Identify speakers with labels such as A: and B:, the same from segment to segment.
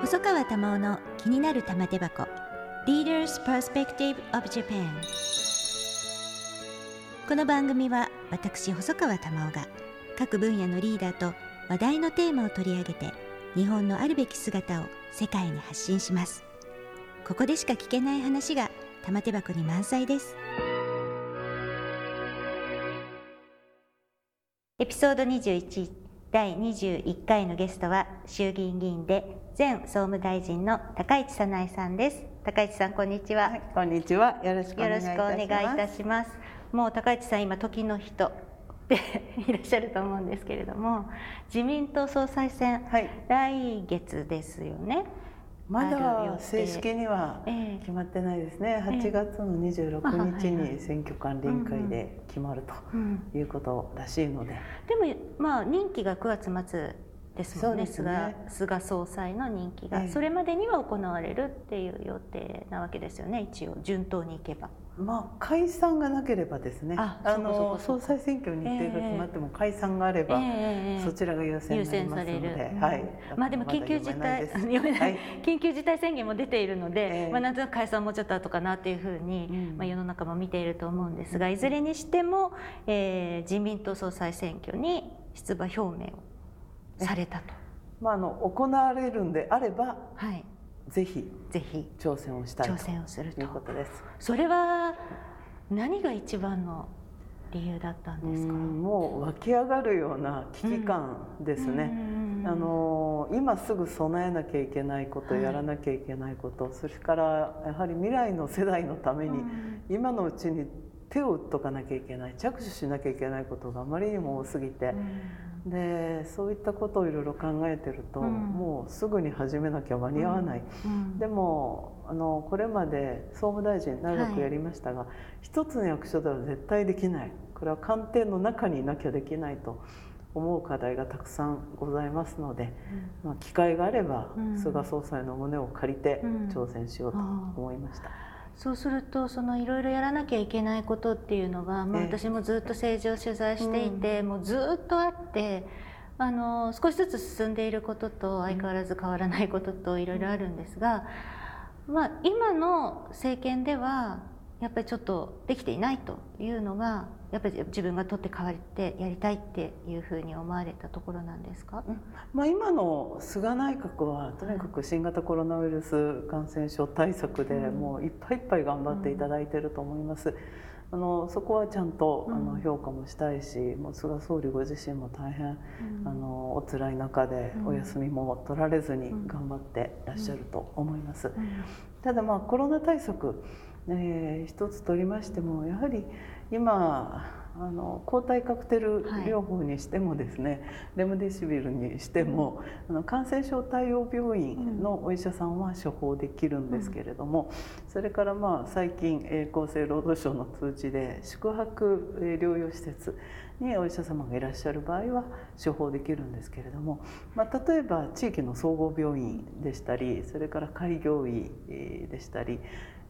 A: 細川珠緒の気になる玉手箱。Leaders Perspective of Japan この番組は私細川珠緒が各分野のリーダーと話題のテーマを取り上げて日本のあるべき姿を世界に発信します。ここでしか聞けない話が玉手箱に満載です。エピソード21第21回のゲストは衆議院議員で前総務大臣の高市早苗さんです。高市さんこんにちは、はい、
B: こんにちは。よろしくお願
A: いいたします。もう高市さん今時の人で いらっしゃると思うんですけれども自民党総裁選、はい、来月ですよね
B: まだ正式には決まってないですね、えー、8月の26日に選挙管理委員会で決まるということらしいので、
A: でもまあ任期が9月末ですもんね、ね、菅菅総裁の任期が、えー、それまでには行われるっていう予定なわけですよね一応順当にいけば。
B: まあ、解散がなければですね。あの総裁選挙日程が決まっても解散があれば、えー、そちらが優先になりますので、はい、
A: まあ、でも緊急事態 緊急事態宣言も出ているので、えー、まあ、なんとなく解散もうちょっと後かなというふうに、うん、まあ、世の中も見ていると思うんですがいずれにしても、えー、自民党総裁選挙に出馬表明をされたと。
B: まあ、あの行われるんであれば、はい。ぜひ
A: ぜひ。
B: 挑戦をしたい
A: 挑戦をすると。
B: いうことです。
A: それは何が一番の理由だったんですか？
B: もう湧き上がるような危機感ですね、あの今すぐ備えなきゃいけないこと、やらなきゃいけないこと、それからやはり未来の世代のために、今のうちに手を打っとかなきゃいけない着手しなきゃいけないことがあまりにも多すぎて、でそういったことをいろいろ考えてると、うん、もうすぐに始めなきゃ間に合わない、うん、でもあのこれまで総務大臣長くやりましたが、はい、一つの役所では絶対できない。これは官邸の中にいなきゃできないと思う課題がたくさんございますので、うん、まあ、機会があれば、菅総裁の胸を借りて挑戦しようと思いました。
A: そうするとそのいろいろやらなきゃいけないことっていうのが、まあ、私もずっと政治を取材していて、うん、もうずっとあってあの少しずつ進んでいることと相変わらず変わらないことといろいろあるんですが、まあ、今の政権ではやっぱりちょっとできていないというのがやっぱり自分が取って代わってやりたいっていうふうに思われたところなんですか、
B: まあ、今の菅内閣はとにかく新型コロナウイルス感染症対策でもういっぱいいっぱい頑張っていただいてると思います。あのそこはちゃんと、あの評価もしたいしもう菅総理ご自身も大変、あのお辛い中でお休みも取られずに頑張ってらっしゃると思います。ただまあコロナ対策えー、一つ取りましてもやはり今あの抗体カクテル療法にしてもですね、はい、レムデシビルにしても、あの感染症対応病院のお医者さんは処方できるんですけれども、うん、それからまあ最近、えー、厚生労働省の通知で宿泊、え療養施設にお医者様がいらっしゃる場合は処方できるんですけれども、まあ、例えば地域の総合病院でしたりそれから開業医でしたり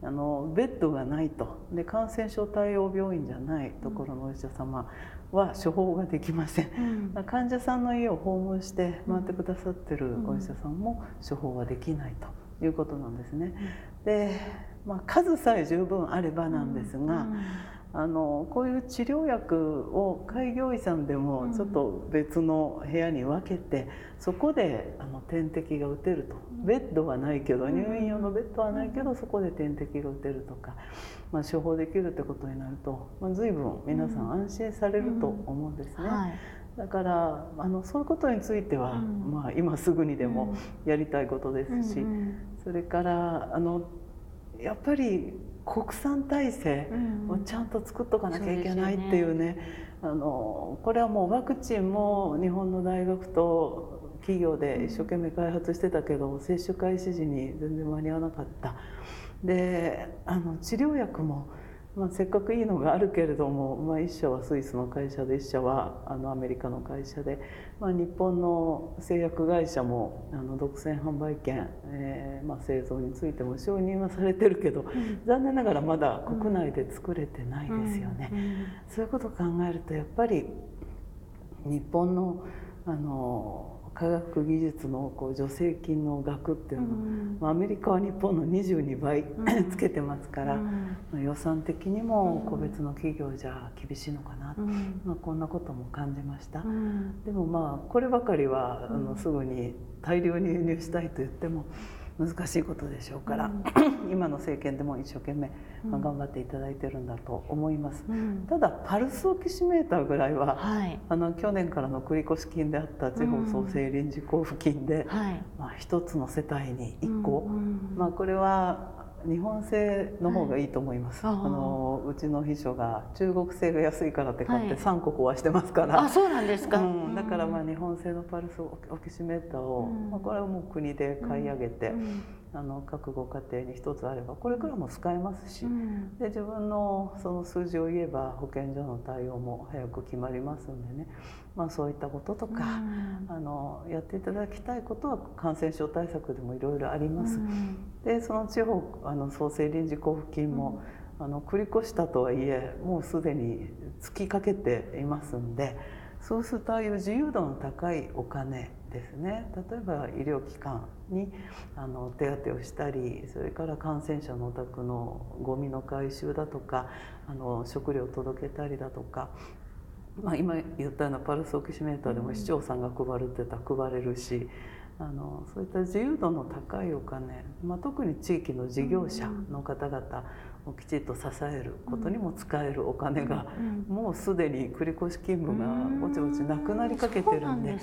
B: あのベッドがないと。で感染症対応病院じゃないところのお医者様は処方ができません、うん、患者さんの家を訪問して回ってくださってるお医者さんも処方ができないということなんですね。で、まあ、数さえ十分あればなんですが、うんあのこういう治療薬を開業医さんでもちょっと別の部屋に分けて、そこであの点滴が打てると。ベッドはないけど入院用のベッドはないけどそこで点滴が打てるとか、まあ、処方できるってことになると、まあ、随分皆さん安心されると思うんですね。はい。だからあのそういうことについては、うん、まあ、今すぐにでもやりたいことですし、それからあのやっぱり国産体制をちゃんと作っとかなきゃいけないっていうね,、あのこれはもうワクチンも日本の大学と企業で一生懸命開発してたけど、接種開始時に全然間に合わなかった。であの治療薬もまあ、せっかくいいのがあるけれども、まあ、1社はスイスの会社で1社はあのアメリカの会社で、まあ、日本の製薬会社もあの独占販売権、えーまあ、製造についても承認はされてるけど、うん、残念ながらまだ国内で作れてないですよね。うん。うん、そういうことを考えるとやっぱり日本のあの科学技術のこう助成金の額っていうのは、アメリカは日本の22倍 つけてますから、まあ、予算的にも個別の企業じゃ厳しいのかな、まあ、こんなことも感じました。でもまあこればかりはあのすぐに大量に輸入したいと言っても難しいことでしょうから、うん、今の政権でも一生懸命、まあ、頑張っていただいてるんだと思います、うん、ただパルスオキシメーターぐらいは、はい、あの去年からの繰越金であった地方創生臨時交付金で、うんはい、まあ、一つの世帯に1個、まあ、これは日本製の方がいいと思います、はい、あのうちの秘書が中国製が安いからって買って3個壊してますから、
A: はい、あそうなんですか、う
B: ん、だからまあ日本製のパルスオキシメーターを、うん、まあ、これはもう国で買い上げて、うん。あの各ご家庭に一つあればこれからも使えますし、うん、で自分のその数字を言えば保健所の対応も早く決まりますんでね、まあ、そういったこととか、うん、あのやっていただきたいことは感染症対策でもいろいろあります。うん、でその地方あの創生臨時交付金も、あの繰り越したとはいえもうすでに尽きかけていますんでそうするとああいう自由度の高いお金ですね。例えば医療機関にあの手当をしたりそれから感染者のお宅のゴミの回収だとかあの食料を届けたりだとか、まあ、今言ったようなパルスオキシメーターでも市長さんが配るって言ったら配れるし。あのそういった自由度の高いお金、まあ、特に地域の事業者の方々をきちっと支えることにも使えるお金が、もうすでに繰越勤務がぼちぼちなくなりかけてるんで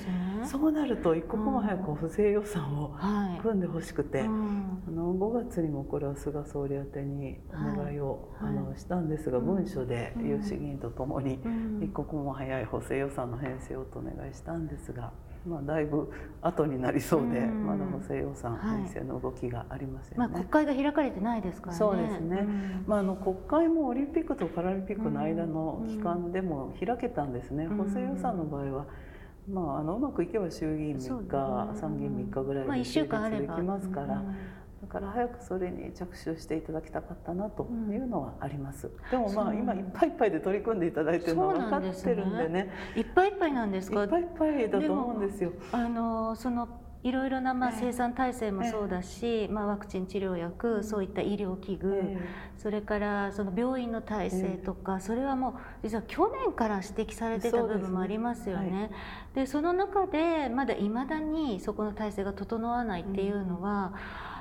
B: そうなると一刻も早く不正予算を組んでほしくて、あの5月にもこれは菅総理宛てにお願いを、あのしたんですが、文書で有志議員とともに一刻も早い補正予算の編成をとお願いしたんですが。まあ、だいぶ後になりそうで、まだ補正予算編成の動きがありますよね、
A: まあ、国会が開かれてないですからね。
B: そうですね、まあ、あの国会もオリンピックとパラリンピックの間の期間でも開けたんですね、補正予算の場合は。まあ、あのうまくいけば衆議院3日、参議院3日ぐらいで成立できますから、だから早くそれに着手していただきたかったなというのはあります、うん、でもまあ今いっぱいいっぱいで取り組んでいただいてるのは分かってるんでね、ね、
A: いっぱいいっぱいなんですか？
B: いっぱいいっぱいだと思うんですよ。
A: あのそのいろいろなまあ生産体制もそうだし、まあ、ワクチン治療薬そういった医療器具、それからその病院の体制とか、それはもう実は去年から指摘されてた部分もありますよね。でその中でまだいまだにそこの体制が整わないっていうのは、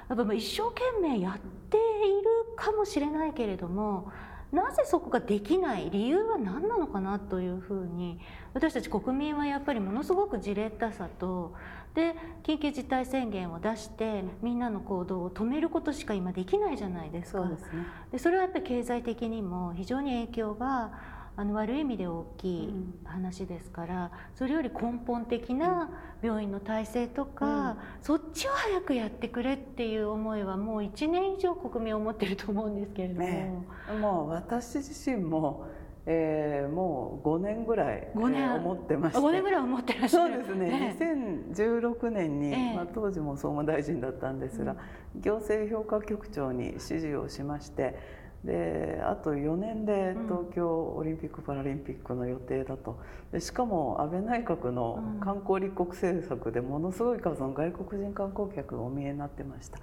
A: やっぱ一生懸命やっているかもしれないけれどもなぜそこができない理由は何なのかなというふうに私たち国民はやっぱりものすごくじれったさとで緊急事態宣言を出してみんなの行動を止めることしか今できないじゃないですか。
B: そうですね、
A: でそれはやっぱり経済的にも非常に影響があの悪い意味で大きい話ですから、それより根本的な病院の体制とか、うん、そっちを早くやってくれっていう思いはもう1年以上国民を持ってると思うんですけれども、ね、
B: もう私自身もえー、もう5年ぐらい、5年、えー、思ってまして。
A: 5年ぐらい思ってらっしゃ
B: る。そうですね、えー、2016年に、えー、まあ、当時も総務大臣だったんですが、うん、行政評価局長に指示をしましてであと4年で東京オリンピック・パラリンピックの予定だと。でしかも安倍内閣の観光立国政策でものすごい数の外国人観光客がお見えになってました。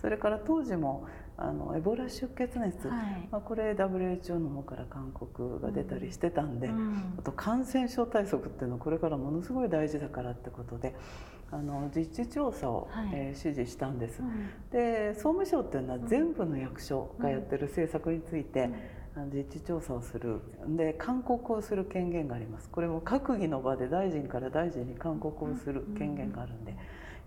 B: それから当時もあのエボラ出血熱、はい、まあ、これ WHO の方から勧告が出たりしてたんで、うん、あと感染症対策っていうのはこれからものすごい大事だからってことであの実地調査を、はい、えー、指示したんです、うん、で総務省っていうのは全部の役所がやってる政策について、うん、実地調査をする。で勧告をする権限があります。これも閣議の場で大臣から大臣に勧告をする権限があるんで、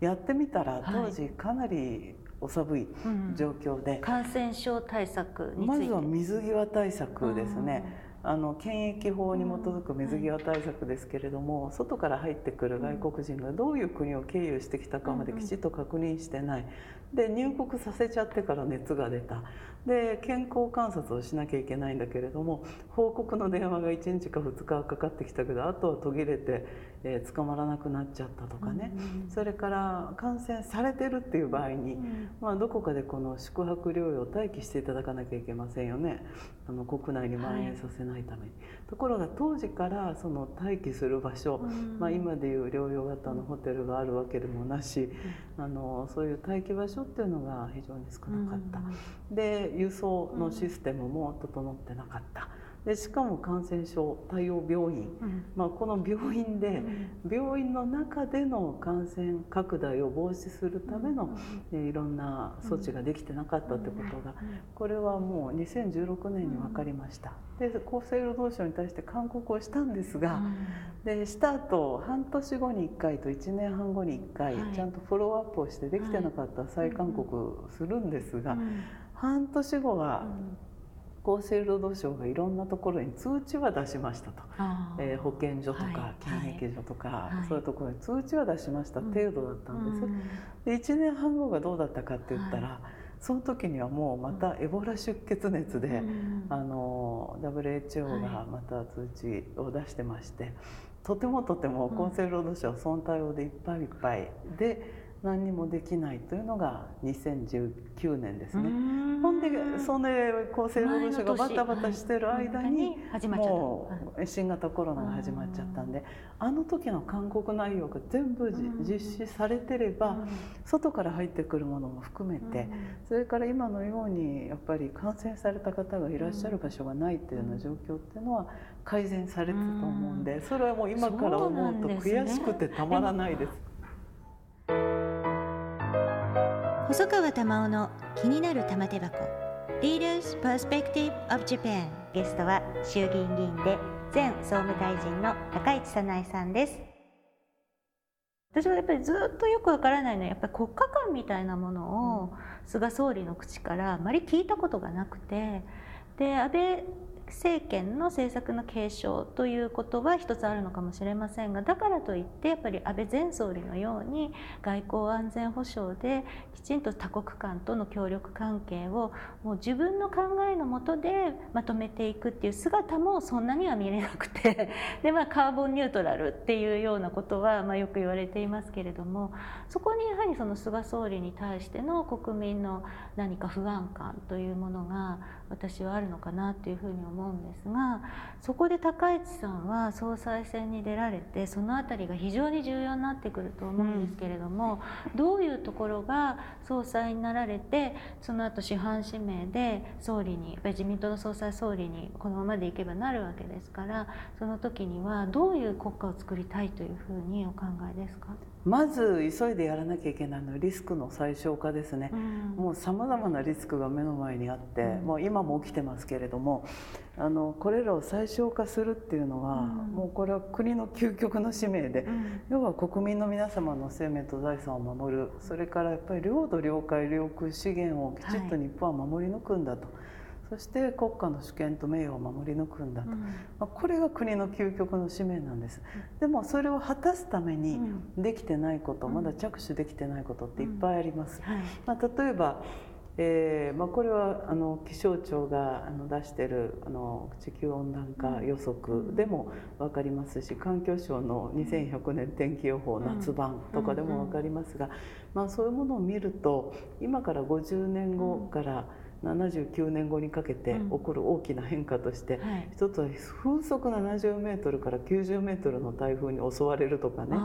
B: やってみたら当時かなりお寒い状況で、
A: 感染症対策
B: まずは水際対策ですね、あの検疫法に基づく水際対策ですけれども、外から入ってくる外国人がどういう国を経由してきたかまできちっと確認してない。で入国させちゃってから熱が出た。で健康観察をしなきゃいけないんだけれども報告の電話が1日か2日かかってきたけどあとは途切れて、えー、捕まらなくなっちゃったとかね、それから感染されてるっていう場合に、まあ、どこかでこの宿泊療養待機していただかなきゃいけませんよね。あの国内に蔓延させないために。はい、ところが当時からその待機する場所、まあ、今でいう療養型のホテルがあるわけでもなし、あのそういう待機場所っていうのが非常に少なかった。で輸送のシステムも整ってなかった。でしかも感染症対応病院、うん、まあ、この病院で、病院の中での感染拡大を防止するための、うん、いろんな措置ができてなかったってことが、これはもう2016年に分かりました。で厚生労働省に対して勧告をしたんですが、でした後半年後に1回と1年半後に1回、ちゃんとフォローアップをしてできてなかったら再勧告するんですが、半年後は厚生労働省がいろんなところに通知は出しましたと、えー、保健所とか検疫所とか、はい、そういうところに通知は出しました程度だったんです、うん、で1年半後がどうだったかって言ったら、はい、その時にはもうまたエボラ出血熱で、うん、あの WHO がまた通知を出してまして、とてもとても厚生労働省はその対応でいっぱいいっぱいで。何にもできないというのが2019年ですね。ほんでその厚生労働省がバタバタしてる間にもう新型コロナが始まっちゃったんであの時の勧告内容が全部実施されてれば外から入ってくるものも含めてそれから今のようにやっぱり感染された方がいらっしゃる場所がないっていうような状況っていうのは改善されてたと思うんでそれはもう今から思うと悔しくてたまらないです。
A: 細川玉緒の気になる玉手箱。Leaders Perspective of Japan ゲストは衆議院議員で前総務大臣の高市早苗さんです。私はやっぱりずっとよくわからないのはやっぱり国家観みたいなものを菅総理の口からあまり聞いたことがなくて。で安倍政権の政策の継承ということは一つあるのかもしれませんがだからといってやっぱり安倍前総理のように外交安全保障できちんと多国間との協力関係をもう自分の考えのもとでまとめていくっていう姿もそんなには見れなくて で、まあ、カーボンニュートラルっていうようなことは、まあ、よく言われていますけれどもそこにやはりその菅総理に対しての国民の何か不安感というものが私はあるのかなというふうに思うんですがそこで高市さんは総裁選に出られてその辺りが非常に重要になってくると思うんですけれども、うん、どういうところが総裁になられてその後主犯指名で総理にやっぱり自民党の総裁総理にこのままでいけばなるわけですからその時にはどういう国家を作りたいというふうにお考えですか？
B: まず急いでやらなきゃいけないのはリスクの最小化ですね、うん、もうさまざまなリスクが目の前にあって、うん、もう今も起きてますけれどもあのこれらを最小化するっていうのは、うん、もうこれは国の究極の使命で、要は国民の皆様の生命と財産を守る。それからやっぱり領土領海領空資源をきちっと日本は守り抜くんだと。はいそして国家の主権と名誉を守り抜くんだと、うん、まあ、これが国の究極の使命なんです、でもそれを果たすためにできてないこと、まだ着手できてないことっていっぱいあります、はい、まあ、例えばえーまあ、これはあの気象庁があの出しているあの地球温暖化予測でも分かりますし環境省の2100年天気予報夏版とかでも分かりますが、まあ、そういうものを見ると今から50年後から、79年後にかけて起こる大きな変化として、うんはい、一つは風速70メートルから90メートルの台風に襲われるとかね。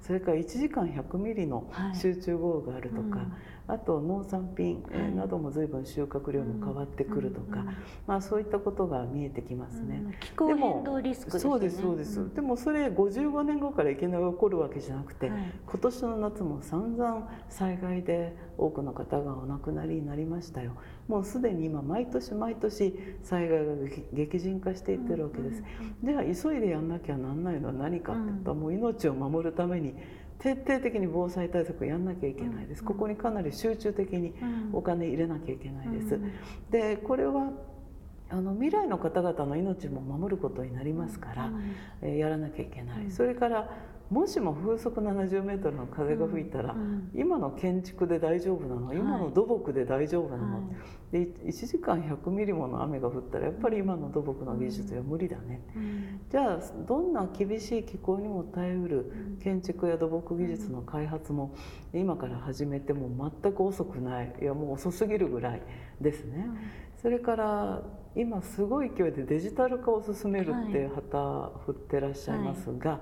B: それから1時間100ミリの集中豪雨があるとか、はいうん。あと農産品、えなども随分収穫量も変わってくるとか、まあ、そういったことが見えてきますね。
A: 気候変動リスク、ね、
B: そうですそうです、でもそれ55年後からいきなり起こるわけじゃなくて、はい、今年の夏も散々災害で多くの方がお亡くなりになりましたよ。もうすでに今毎年毎年災害が激甚化していってるわけです。では急いでやんなきゃなんないのは何かって言ったら、もう命を守るために徹底的に防災対策をやんなきゃいけないです、ここにかなり集中的にお金入れなきゃいけないです、でこれはあの未来の方々の命も守ることになりますから、えー、やらなきゃいけない、それからもしも風速70メートルの風が吹いたら、今の建築で大丈夫なの？今の土木で大丈夫なの、で1時間100ミリもの雨が降ったらやっぱり今の土木の技術は無理だね、じゃあどんな厳しい気候にも耐えうる建築や土木技術の開発も今から始めても全く遅くない。いやもう遅すぎるぐらいですね。それから今すごい勢いでデジタル化を進めるって旗振ってらっしゃいますが、はい、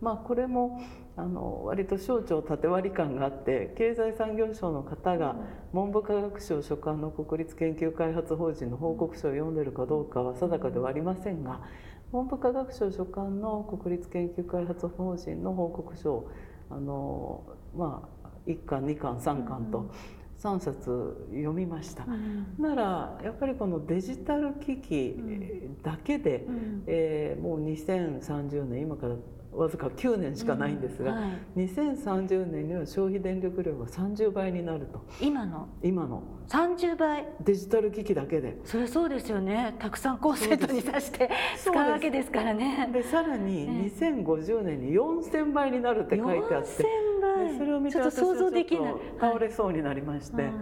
B: まあこれもあの割と省庁縦割り感があって経済産業省の方が文部科学省所管の国立研究開発法人の報告書を読んでるかどうかは定かではありませんが文部科学省所管の国立研究開発法人の報告書をあのまあ1巻2巻3巻と3冊読みました、うん、ならやっぱりこのデジタル機器だけで、うん、えー、もう2030年今からわずか9年しかないんですが、うんはい、2030年には消費電力量が30倍になると。
A: 今の。
B: 今の
A: 30倍。
B: デジタル機器だけで。
A: それそうですよね。たくさんコンセントに挿して使うわけですからね。
B: でさらに2050年に4000倍になるって書いてあって、それを見て私はちょっと倒れそうになりまして、はい、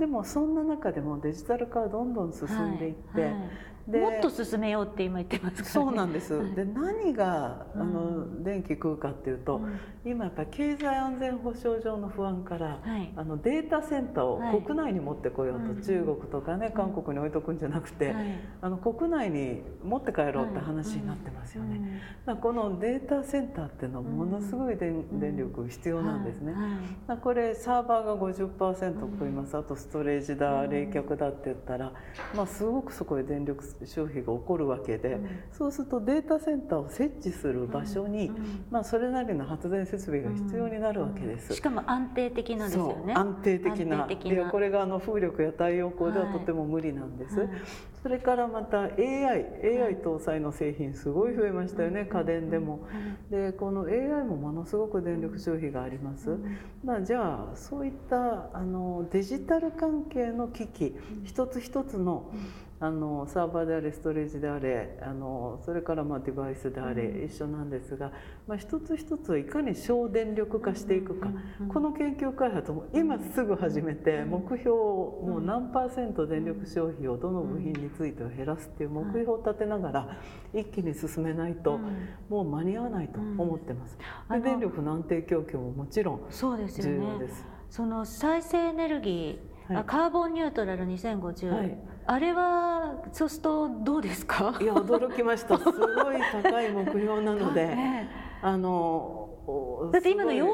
B: でもそんな中でもデジタル化はどんどん進んでいって、はい。はい
A: もっと進めようって今言ってますから、ね、
B: そうなんです、はい、で何があの電気食うかっていうと、うん、今やっぱり経済安全保障上の不安から、はい、あのデータセンターを国内に持ってこようと、はい、中国とかね韓国に置いとくんじゃなくて、あの国内に持って帰ろうって話になってますよね、うん、このデータセンターっていうのはものすごい電,、電力必要なんですね、これサーバーが50%食います、あとストレージだ冷却だって言ったら、まあ、すごくそこで電力消費が起こるわけで、うん、そうするとデータセンターを設置する場所に、まあ、それなりの発電設備が必要になるわけです。
A: しかも安定的なんですよね。
B: 安定的な。でこれがあの風力や太陽光ではとても無理なんです。それからまた AI、AI 搭載の製品すごい増えましたよね、家電でも。でこの AI もものすごく電力消費があります。まあ、じゃあそういったあのデジタル関係の機器一つ一つのあのサーバーであれストレージであれあのそれからまあデバイスであれ、一緒なんですが、まあ、一つ一つをいかに省電力化していくか、この研究開発も今すぐ始めて目標をもう何パーセント電力消費をどの部品については減らすっていう目標を立てながら一気に進めないともう間に合わないと思ってます。で電力の安定供給ももちろん重要です。
A: その再生エネルギー、はい、カーボンニュートラル2050、はい。あれはそうするとどうですか？
B: いや驚きました。すごい高い目標なので、ね、あの
A: だって今の4000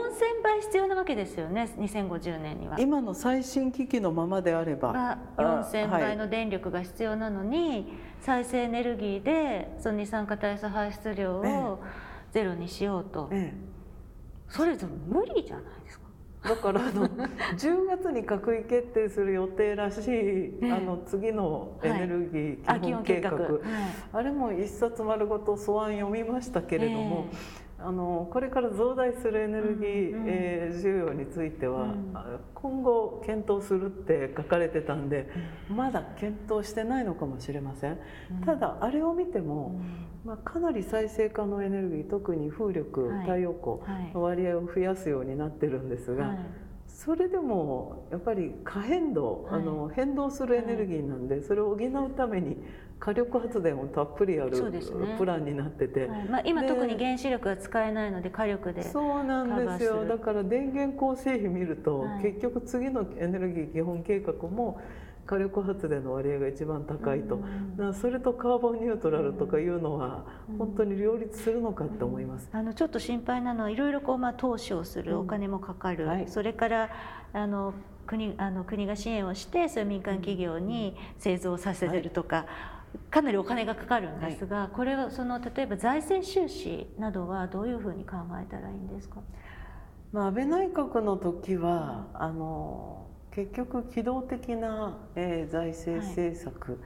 A: 倍必要なわけですよね2050年には。
B: 今の最新機器のままであれば。
A: 4000倍の電力が必要なのに、はい、再生エネルギーでその二酸化炭素排出量をゼロにしようと、ええ、それぞれ無理じゃないですか。
B: だからあの 10月に閣議決定する予定らしい、あの次のエネルギー基本計画,、あれも一冊丸ごと素案読みましたけれども、あのこれから増大するエネルギー、うんえー、需要については、うん、今後検討するって書かれてたんで、うん、まだ検討してないのかもしれません、ただあれを見ても、まあ、かなり再生可能エネルギー特に風力、はい、太陽光の割合を増やすようになってるんですが。はい。それでもやっぱり可変動、はい、あの変動するエネルギーなんで、それを補うために火力発電をたっぷりやる、プランになってて、はい、
A: まあ、今特に原子力が使えないので火力で
B: そうなんですよ。だから電源構成比見ると、はい、結局次のエネルギー基本計画も火力発電の割合が一番高いと、うん、それとカーボンニュートラルとかいうのは本当に両立するのかって思います、
A: うん、あのちょっと心配なのはいろいろこうまあ投資をするお金もかかる、はい、それからあの国あの国が支援をしてそういう民間企業に製造させるとか。はいかなりお金がかかるんですが、はい、これはその例えば財政収支などはどういうふうに考えたらいいんですか、
B: まあ、安倍内閣の時は、あの結局機動的な、えー、財政政策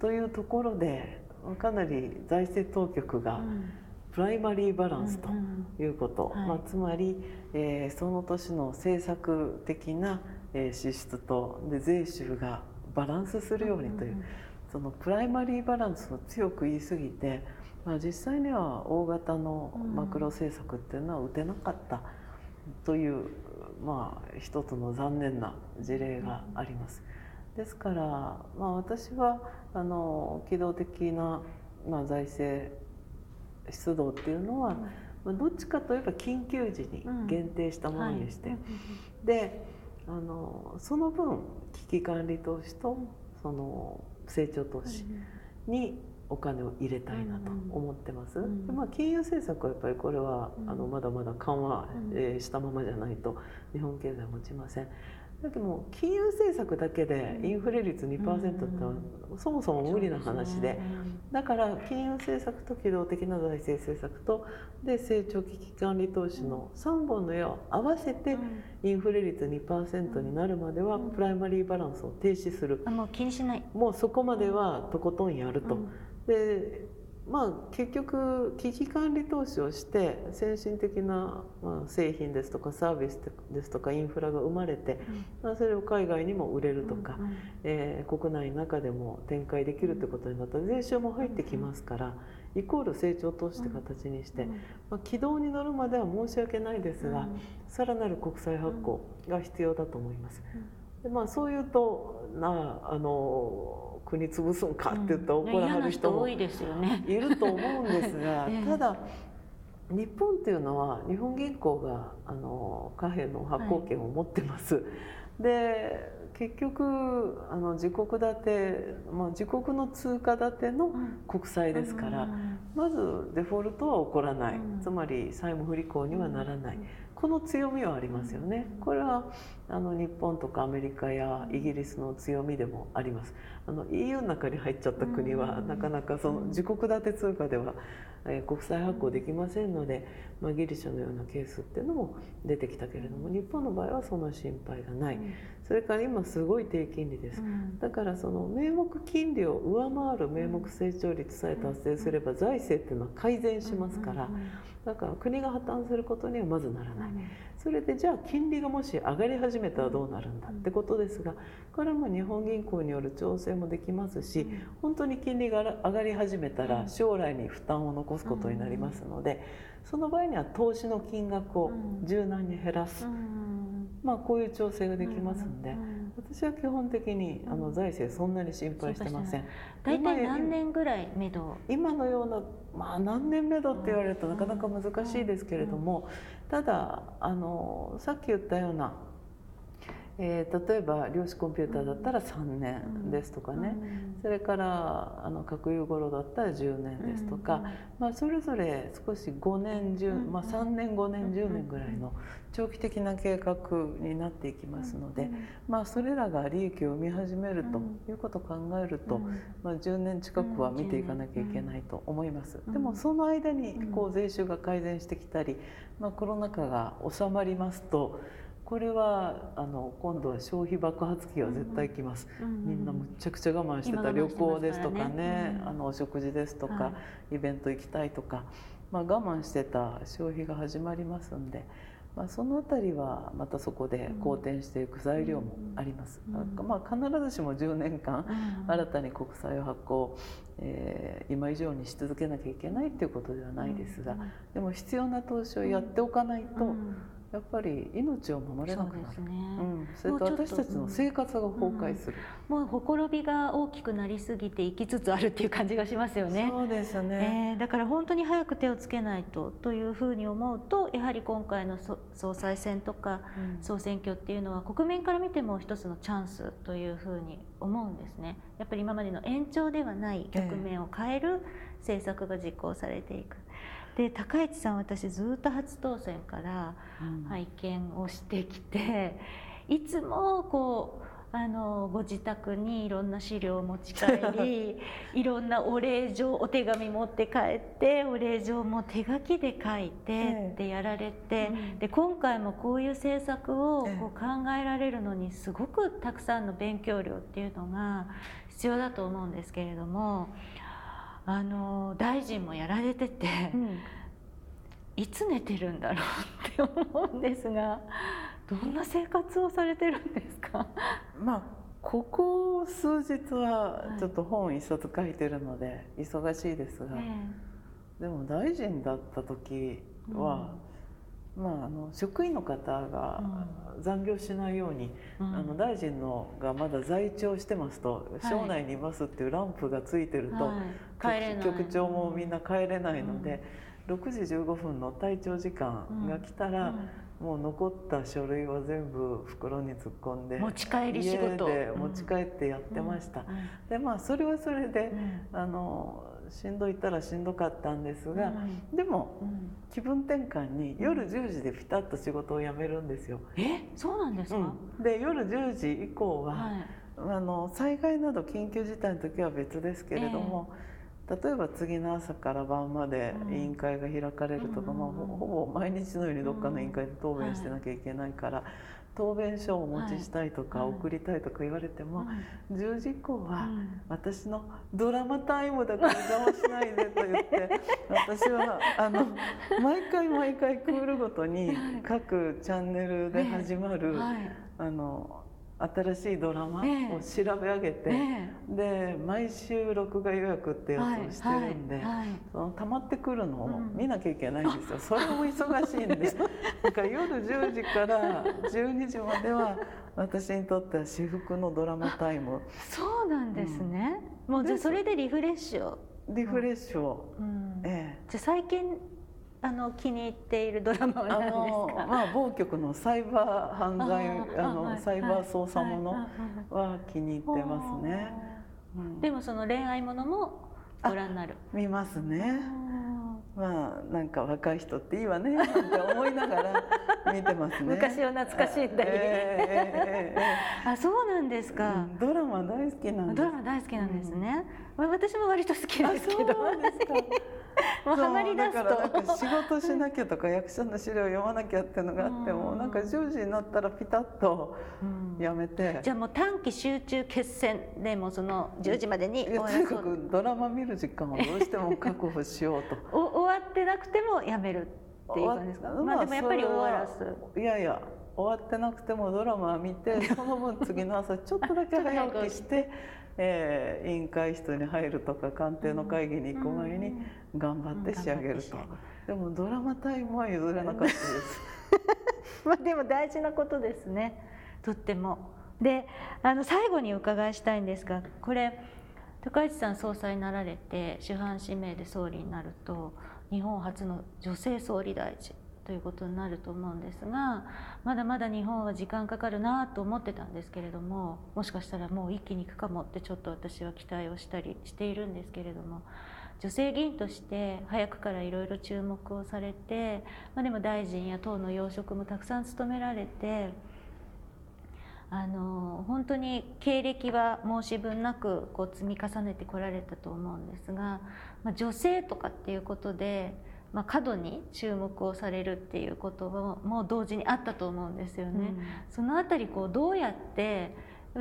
B: というところで、はい、かなり財政当局が、プライマリーバランスということ、まあ、つまり、えー、その年の政策的な、えー、支出とで税収がバランスするようにという、そのプライマリーバランスを強く言い過ぎてまあ、実際には大型のマクロ政策っていうのは打てなかったという、まあ、一つの残念な事例があります。ですから、まあ、私はあの機動的な、まあ、財政出動っていうのは、まあ、どっちかといえば緊急時に限定したものにして、であのその分危機管理投資とその成長投資にお金を入れたいなと思ってます。でまあ、金融政策はやっぱりこれは、あのまだまだ緩和、えー、したままじゃないと日本経済持ちません。だけど金融政策だけでインフレ率2%ってのはそもそも無理な話で。だから金融政策と機動的な財政政策とで成長危機管理投資の3本の矢を合わせてインフレ率2%になるまではプライマリーバランスを停止する。
A: もう気にしない。
B: もうそこまではとことんやると。でまあ、結局危機管理投資をして先進的な、まあ、製品ですとかサービスですとかインフラが生まれて、まあ、それを海外にも売れるとか、うん、えー、国内の中でも展開できるってことになった。ら税収も入ってきますから。イコール成長投資って形にして、まあ、軌道に乗るまでは申し訳ないですが、さらなる国債発行が必要だと思います。でまあ、そういうとなあの国潰すんかって言ったら怒らはる人もいると思うんですが、ただ日本っていうのは日本銀行があの貨幣の発行権を持ってます。で結局あの自国建て、まあ、自国の通貨建ての国債ですから、まずデフォルトは起こらない、つまり債務不履行にはならない、この強みはありますよね。これはあの日本とかアメリカやイギリスの強みでもあります。あの EU の中に入っちゃった国は、なかなかその自国建て通貨では、えー、国債発行できませんので、まあ、ギリシャのようなケースっていうのも出てきたけれども日本の場合はそんな心配がない、それから今すごい低金利です、だからその名目金利を上回る名目成長率さえ達成すれば財政っていうのは改善しますから、だから国が破綻することにはまずならない、それでじゃあ金利がもし上がり始めたらどうなるんだってことですがこれも日本銀行による調整もできますし本当に金利が上がり始めたら将来に負担を残すことになりますのでその場合には投資の金額を柔軟に減らす。まあ、こういう調整ができますんで、私は基本的にあの財政そんなに心配してません。
A: 大体何年ぐらい目処？
B: 今のようなまあ何年目処って言われるとなかなか難しいですけれども、ただあのさっき言ったようなえー、例えば量子コンピューターだったら3年ですとかね、それからあの核融合炉だったら10年ですとか、まあ、それぞれ少し5年10、まあ、3年5年10年ぐらいの長期的な計画になっていきますので、まあ、それらが利益を生み始めるということを考えると、まあ、10年近くは見ていかなきゃいけないと思います。でもその間にこう税収が改善してきたり、まあ、コロナ禍が収まりますとこれはあの今度は消費爆発期は絶対来ます、うんうん、みんなむちゃくちゃ我慢してた。旅行ですとかね、ね、あのお食事ですとか、はい、イベント行きたいとか、まあ、我慢してた消費が始まりますんで。まあ、その辺りはまたそこで好転していく材料もあります、うん、まあ、必ずしも10年間新たに国債を発行、えー、今以上にし続けなきゃいけないっていうことではないですが。でも必要な投資をやっておかないと、やっぱり命を守れなくなる。そ,、ね。うん、それと私たちの生活が崩壊する、
A: うん、もうほころびが大きくなりすぎていきつつあるっていう感じがしますよね。
B: そうですね、
A: えー、だから本当に早く手をつけないとというふうに思うとやはり今回の総裁選とか総選挙っていうのは国民から見ても一つのチャンスというふうに思うんですね。やっぱり今までの延長ではない局面を変える政策が実行されていく、で高市さん私ずっと初当選から拝見をしてきて、うん、いつもこうあのご自宅にいろんな資料を持ち帰り いろんなお礼状お手紙持って帰ってお礼状も手書きで書いてってやられて、で今回もこういう政策をこう考えられるのにすごくたくさんの勉強量っていうのが必要だと思うんですけれども。あの大臣もやられてて、うん、いつ寝てるんだろうって思うんですがどんな生活をされてるんですか？
B: まあここ数日はちょっと本一冊書いてるので忙しいですが、でも大臣だった時は、まあ、あの職員の方が残業しないように、あの大臣のがまだ在庁してますと、省内にいますっていうランプがついてると、局長もみんな帰れないので、6時15分の退庁時間が来たら、もう残った書類を全部袋に突っ込んで
A: 持ち帰り仕事。
B: で持ち帰ってやってました、でまあそれはそれで、あのしんどいったらしんどかったんですが、でも、気分転換に夜10時でピタッと仕事を辞めるんですよ。
A: え？そうなんですか、
B: で夜10時以降は、はい、あの災害など緊急事態の時は別ですけれども、えー、例えば次の朝から晩まで委員会が開かれるとか、まあ、ほぼ毎日のようにどっかの委員会で答弁してなきゃいけないから、答弁書をお持ちしたいとか、送りたいとか言われても、10時以降は私のドラマタイムだから邪魔しないでと言って 私はあの毎回毎回クールごとに各チャンネルで始まる、あの新しいドラマを調べ上げて、えー、で毎週録画予約ってやつをしてるんで、はいはいはい、その溜まってくるのを見なきゃいけないんですよ、うん、それも忙しいんでだから夜10時から12時までは私にとっては至福のドラマタイム。
A: そうなんですね、うん、もうじゃあそれでリフレッシュを。
B: リフレッシュを、
A: うん、ええ、じゃあ最近あの気に入っているドラマは何ですか？
B: まあ某局のサイバー犯罪あのサイバー捜査ものは気に入ってますね。
A: でもその恋愛ものもご覧になる。
B: 見ますね。まあなんか若い人っていいわねなんて思いながら見てますね。
A: 昔を懐かしいんだり。えー、あそうなんですか、
B: ドラマ大好きなん
A: ドラマ大好きなんですね。うん、私も割と好きですけど。そうですか。もうハマりだ
B: から仕事しなきゃとか役者の資料読まなきゃっていうのがあっても、なんか10時になったらピタッとやめて、
A: うん、じゃあもう短期集中決戦でもその10時までに
B: とにかくドラマ見る時間をどうしても確保しようと
A: 終わってなくてもやめるっていう感じですか、まあ、でもやっぱり終わらす。
B: いやいや終わってなくてもドラマ見て その分次の朝ちょっとだけ早起きして えー、委員会室に入るとか官邸の会議に行く前に頑張って仕上げると、でもドラマタイムは譲れなかったです。
A: まあでも大事なことですね。とっても。であの最後にお伺いしたいんですがこれ高市さん総裁になられて主犯指名で総理になると日本初の女性総理大臣ということになると思うんですがまだまだ日本は時間かかるなと思ってたんですけれどももしかしたらもう一気にいくかもってちょっと私は期待をしたりしているんですけれども女性議員として早くからいろいろ注目をされて、まあ、でも大臣や党の要職もたくさん務められて。あの本当に経歴は申し分なくこう積み重ねてこられたと思うんですが、まあ、女性とかっていうことでまあ、過度に注目をされるっていうことも同時にあったと思うんですよね。うん、そのあたりこうどうやって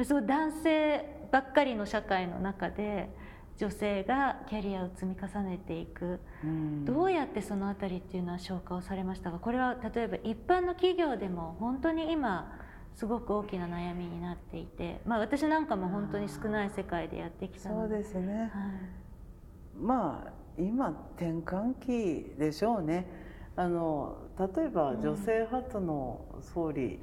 A: そ男性ばっかりの社会の中で女性がキャリアを積み重ねていく、うん、どうやってそのあたりっていうのは消化をされましたがこれは例えば一般の企業でも本当に今すごく大きな悩みになっていて、まあ、私なんかも本当に少ない世界でやってきた
B: のでそうですね、はい、まあ今転換期でしょうね。あの例えば女性初の総理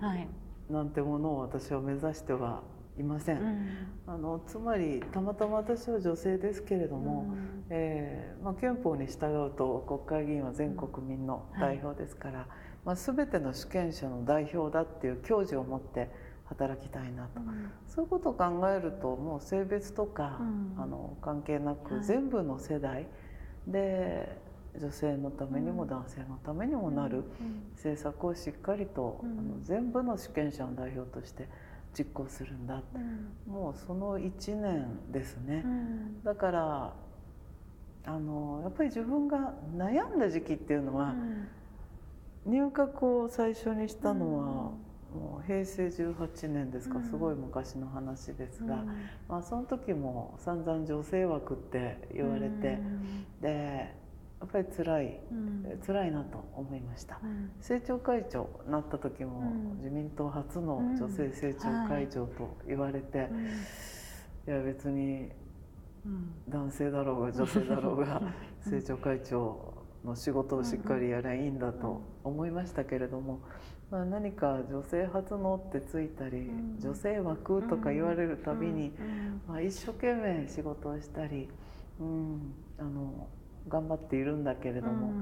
B: なんてものを私は目指してはいません、うん、あのつまりたまたま私は女性ですけれども、うん、えー、まあ、憲法に従うと国会議員は全国民の代表ですから、はい、まあ、全ての主権者の代表だっていう矜持を持って働きたいなと、うん、そういうことを考えるともう性別とか、あの関係なく全部の世代、はいで女性のためにも男性のためにもなる政策をしっかりと、あの全部の主権者の代表として実行するんだ、もうその1年ですね、だからあのやっぱり自分が悩んだ時期っていうのは、入閣を最初にしたのは、もう平成18年ですか、すごい昔の話ですが、まあ、その時も散々女性枠って言われて、でやっぱり辛い、うん、辛いなと思いました、うん、政調会長になった時も、自民党初の女性政調会長と言われて、い。や別に男性だろうが女性だろうが 政調会長の仕事をしっかりやりゃいいんだと思いましたけれども、まあ、何か女性初のってついたり、女性枠とか言われるたびに、まあ、一生懸命仕事をしたり、うん、あの頑張っているんだけれども、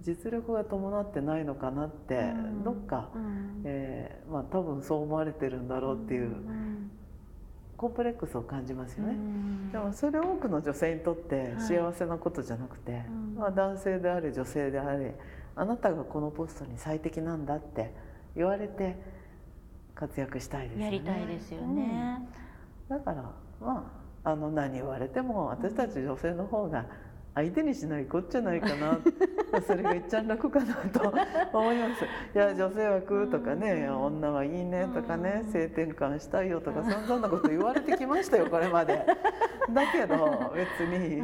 B: 実力が伴ってないのかなって、どっか、えーまあ、多分そう思われてるんだろうっていう。コンプレックスを感じますよね、でもそれ多くの女性にとって幸せなことじゃなくて、はい、まあ、男性であれ女性であれあなたがこのポストに最適なんだって言われて活躍したいですよね。
A: やりたいですよね、
B: うん、だからまああの何言われても私たち女性の方が相手にしないこっちゃないかな。それが一番楽かなと思います。いや女性枠とかね、女はいいねとかね、性転換したいよとか そんなこと言われてきましたよこれまで。だけど別に、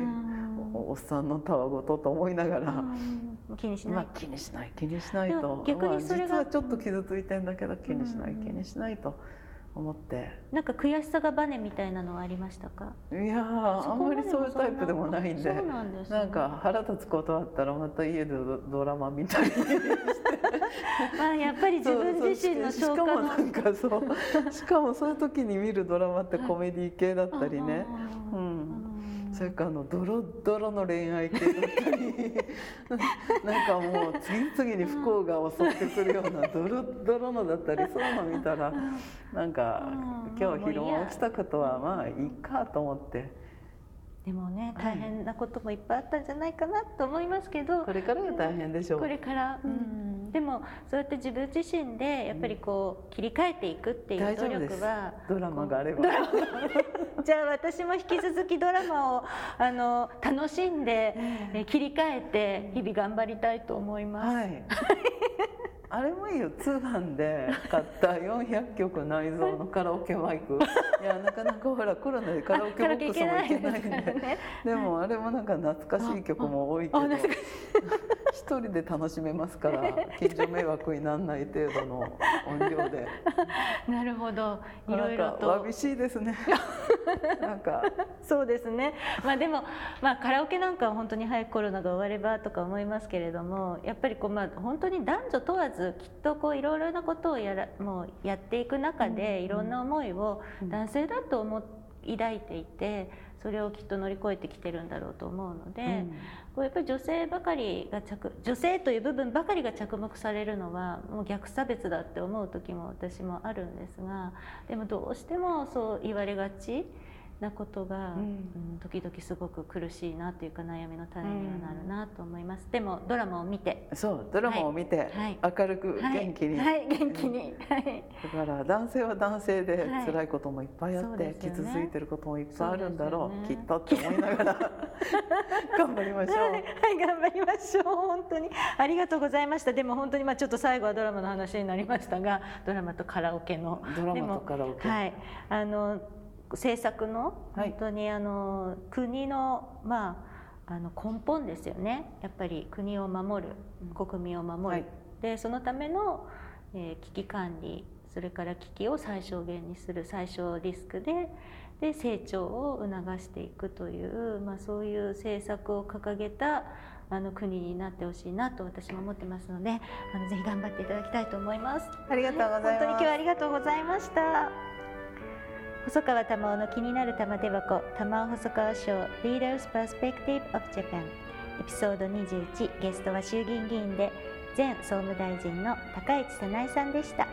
B: おっさんのたわごとと思いながら、
A: 気にしない、まあ、
B: 気にしない気にしないと。逆にそれが、まあ、実はちょっと傷ついてんだけど気にしない、気にしないと。思って。
A: なんか悔しさがバネみたいなのはありましたか？
B: いやあんまりそういうタイプでもないんで。
A: そうなんです、
B: ね、なんか腹立つことあったらまた家でドラマ見たりして。
A: まあやっぱり自分自身の消化のしかも
B: なんかそう。しかもそういう時に見るドラマってコメディ系だったりね、うんそれからのドロドロの恋愛系だったりなんかもう次々に不幸が襲ってくるようなドロドロのだったりそういうの見たらなんか今日昼間起きたことはまあいいかと思って。
A: でもね大変なこともいっぱいあったんじゃないかなと思いますけど。
B: これからが大変でしょう。
A: これから、うん、でもそうやって自分自身でやっぱりこう切り替えていくっていう努力は
B: ドラマがあれば。
A: じゃあ私も引き続きドラマをあの楽しんで、え切り替えて日々頑張りたいと思います。はい
B: あれもいいよ。通販で買った400曲内蔵のカラオケマイク。いやなかなかほらコロナでカラオケボックスもいけないんでね、でもあれもなんか懐かしい曲も多いけど。一人で楽しめますから近所迷惑にならない程度の音量で。
A: なるほど。いろいろと。
B: わびしいですね。なんか。
A: そうですね。まあでも、まあ、カラオケなんかは本当に早くコロナが終わればとか思いますけれどもやっぱりこう、まあ、本当に男女問わずきっとこういろいろなことをやらもうやっていく中で、いろんな思いを男性だと思抱いていてそれをきっと乗り越えてきてるんだろうと思うので、うん、こうやっぱり女性ばかりが着女性という部分ばかりが着目されるのはもう逆差別だって思う時も私もあるんですがでもどうしてもそう言われがち。なことが、うん、時々すごく苦しいなというか悩みの種にはなるなと思います、うん、でもドラマを見て。
B: そうドラマを見て、はい、明るく元気に、
A: はい、はい、元気に、
B: はい、だから男性は男性で辛いこともいっぱいあって、はいね、傷ついてることもいっぱいあるんだろう、ね、きっとって思いながら。頑張りましょう。はい
A: 頑張りましょう。本当に。ありがとうございました。でも本当にまあちょっと最後はドラマの話になりましたがドラマとカラオケの。
B: ドラマとカラオケ。
A: はい。あの政策の本当にあの国のまああの根本ですよねやっぱり国を守る国民を守る、はい、でそのための、えー、危機管理それから危機を最小限にする最小リスクでで成長を促していくという、まあ、そういう政策を掲げたあの国になってほしいなと私も思ってますのであのぜひ頑張っていただきたいと思います。
B: ありがとうございます。本
A: 当に今日はありがとうございました。細川玉緒の気になる玉手箱玉緒細川賞 Leaders Perspective of Japan エピソード21ゲストは衆議院議員で前総務大臣の高市早苗さんでした。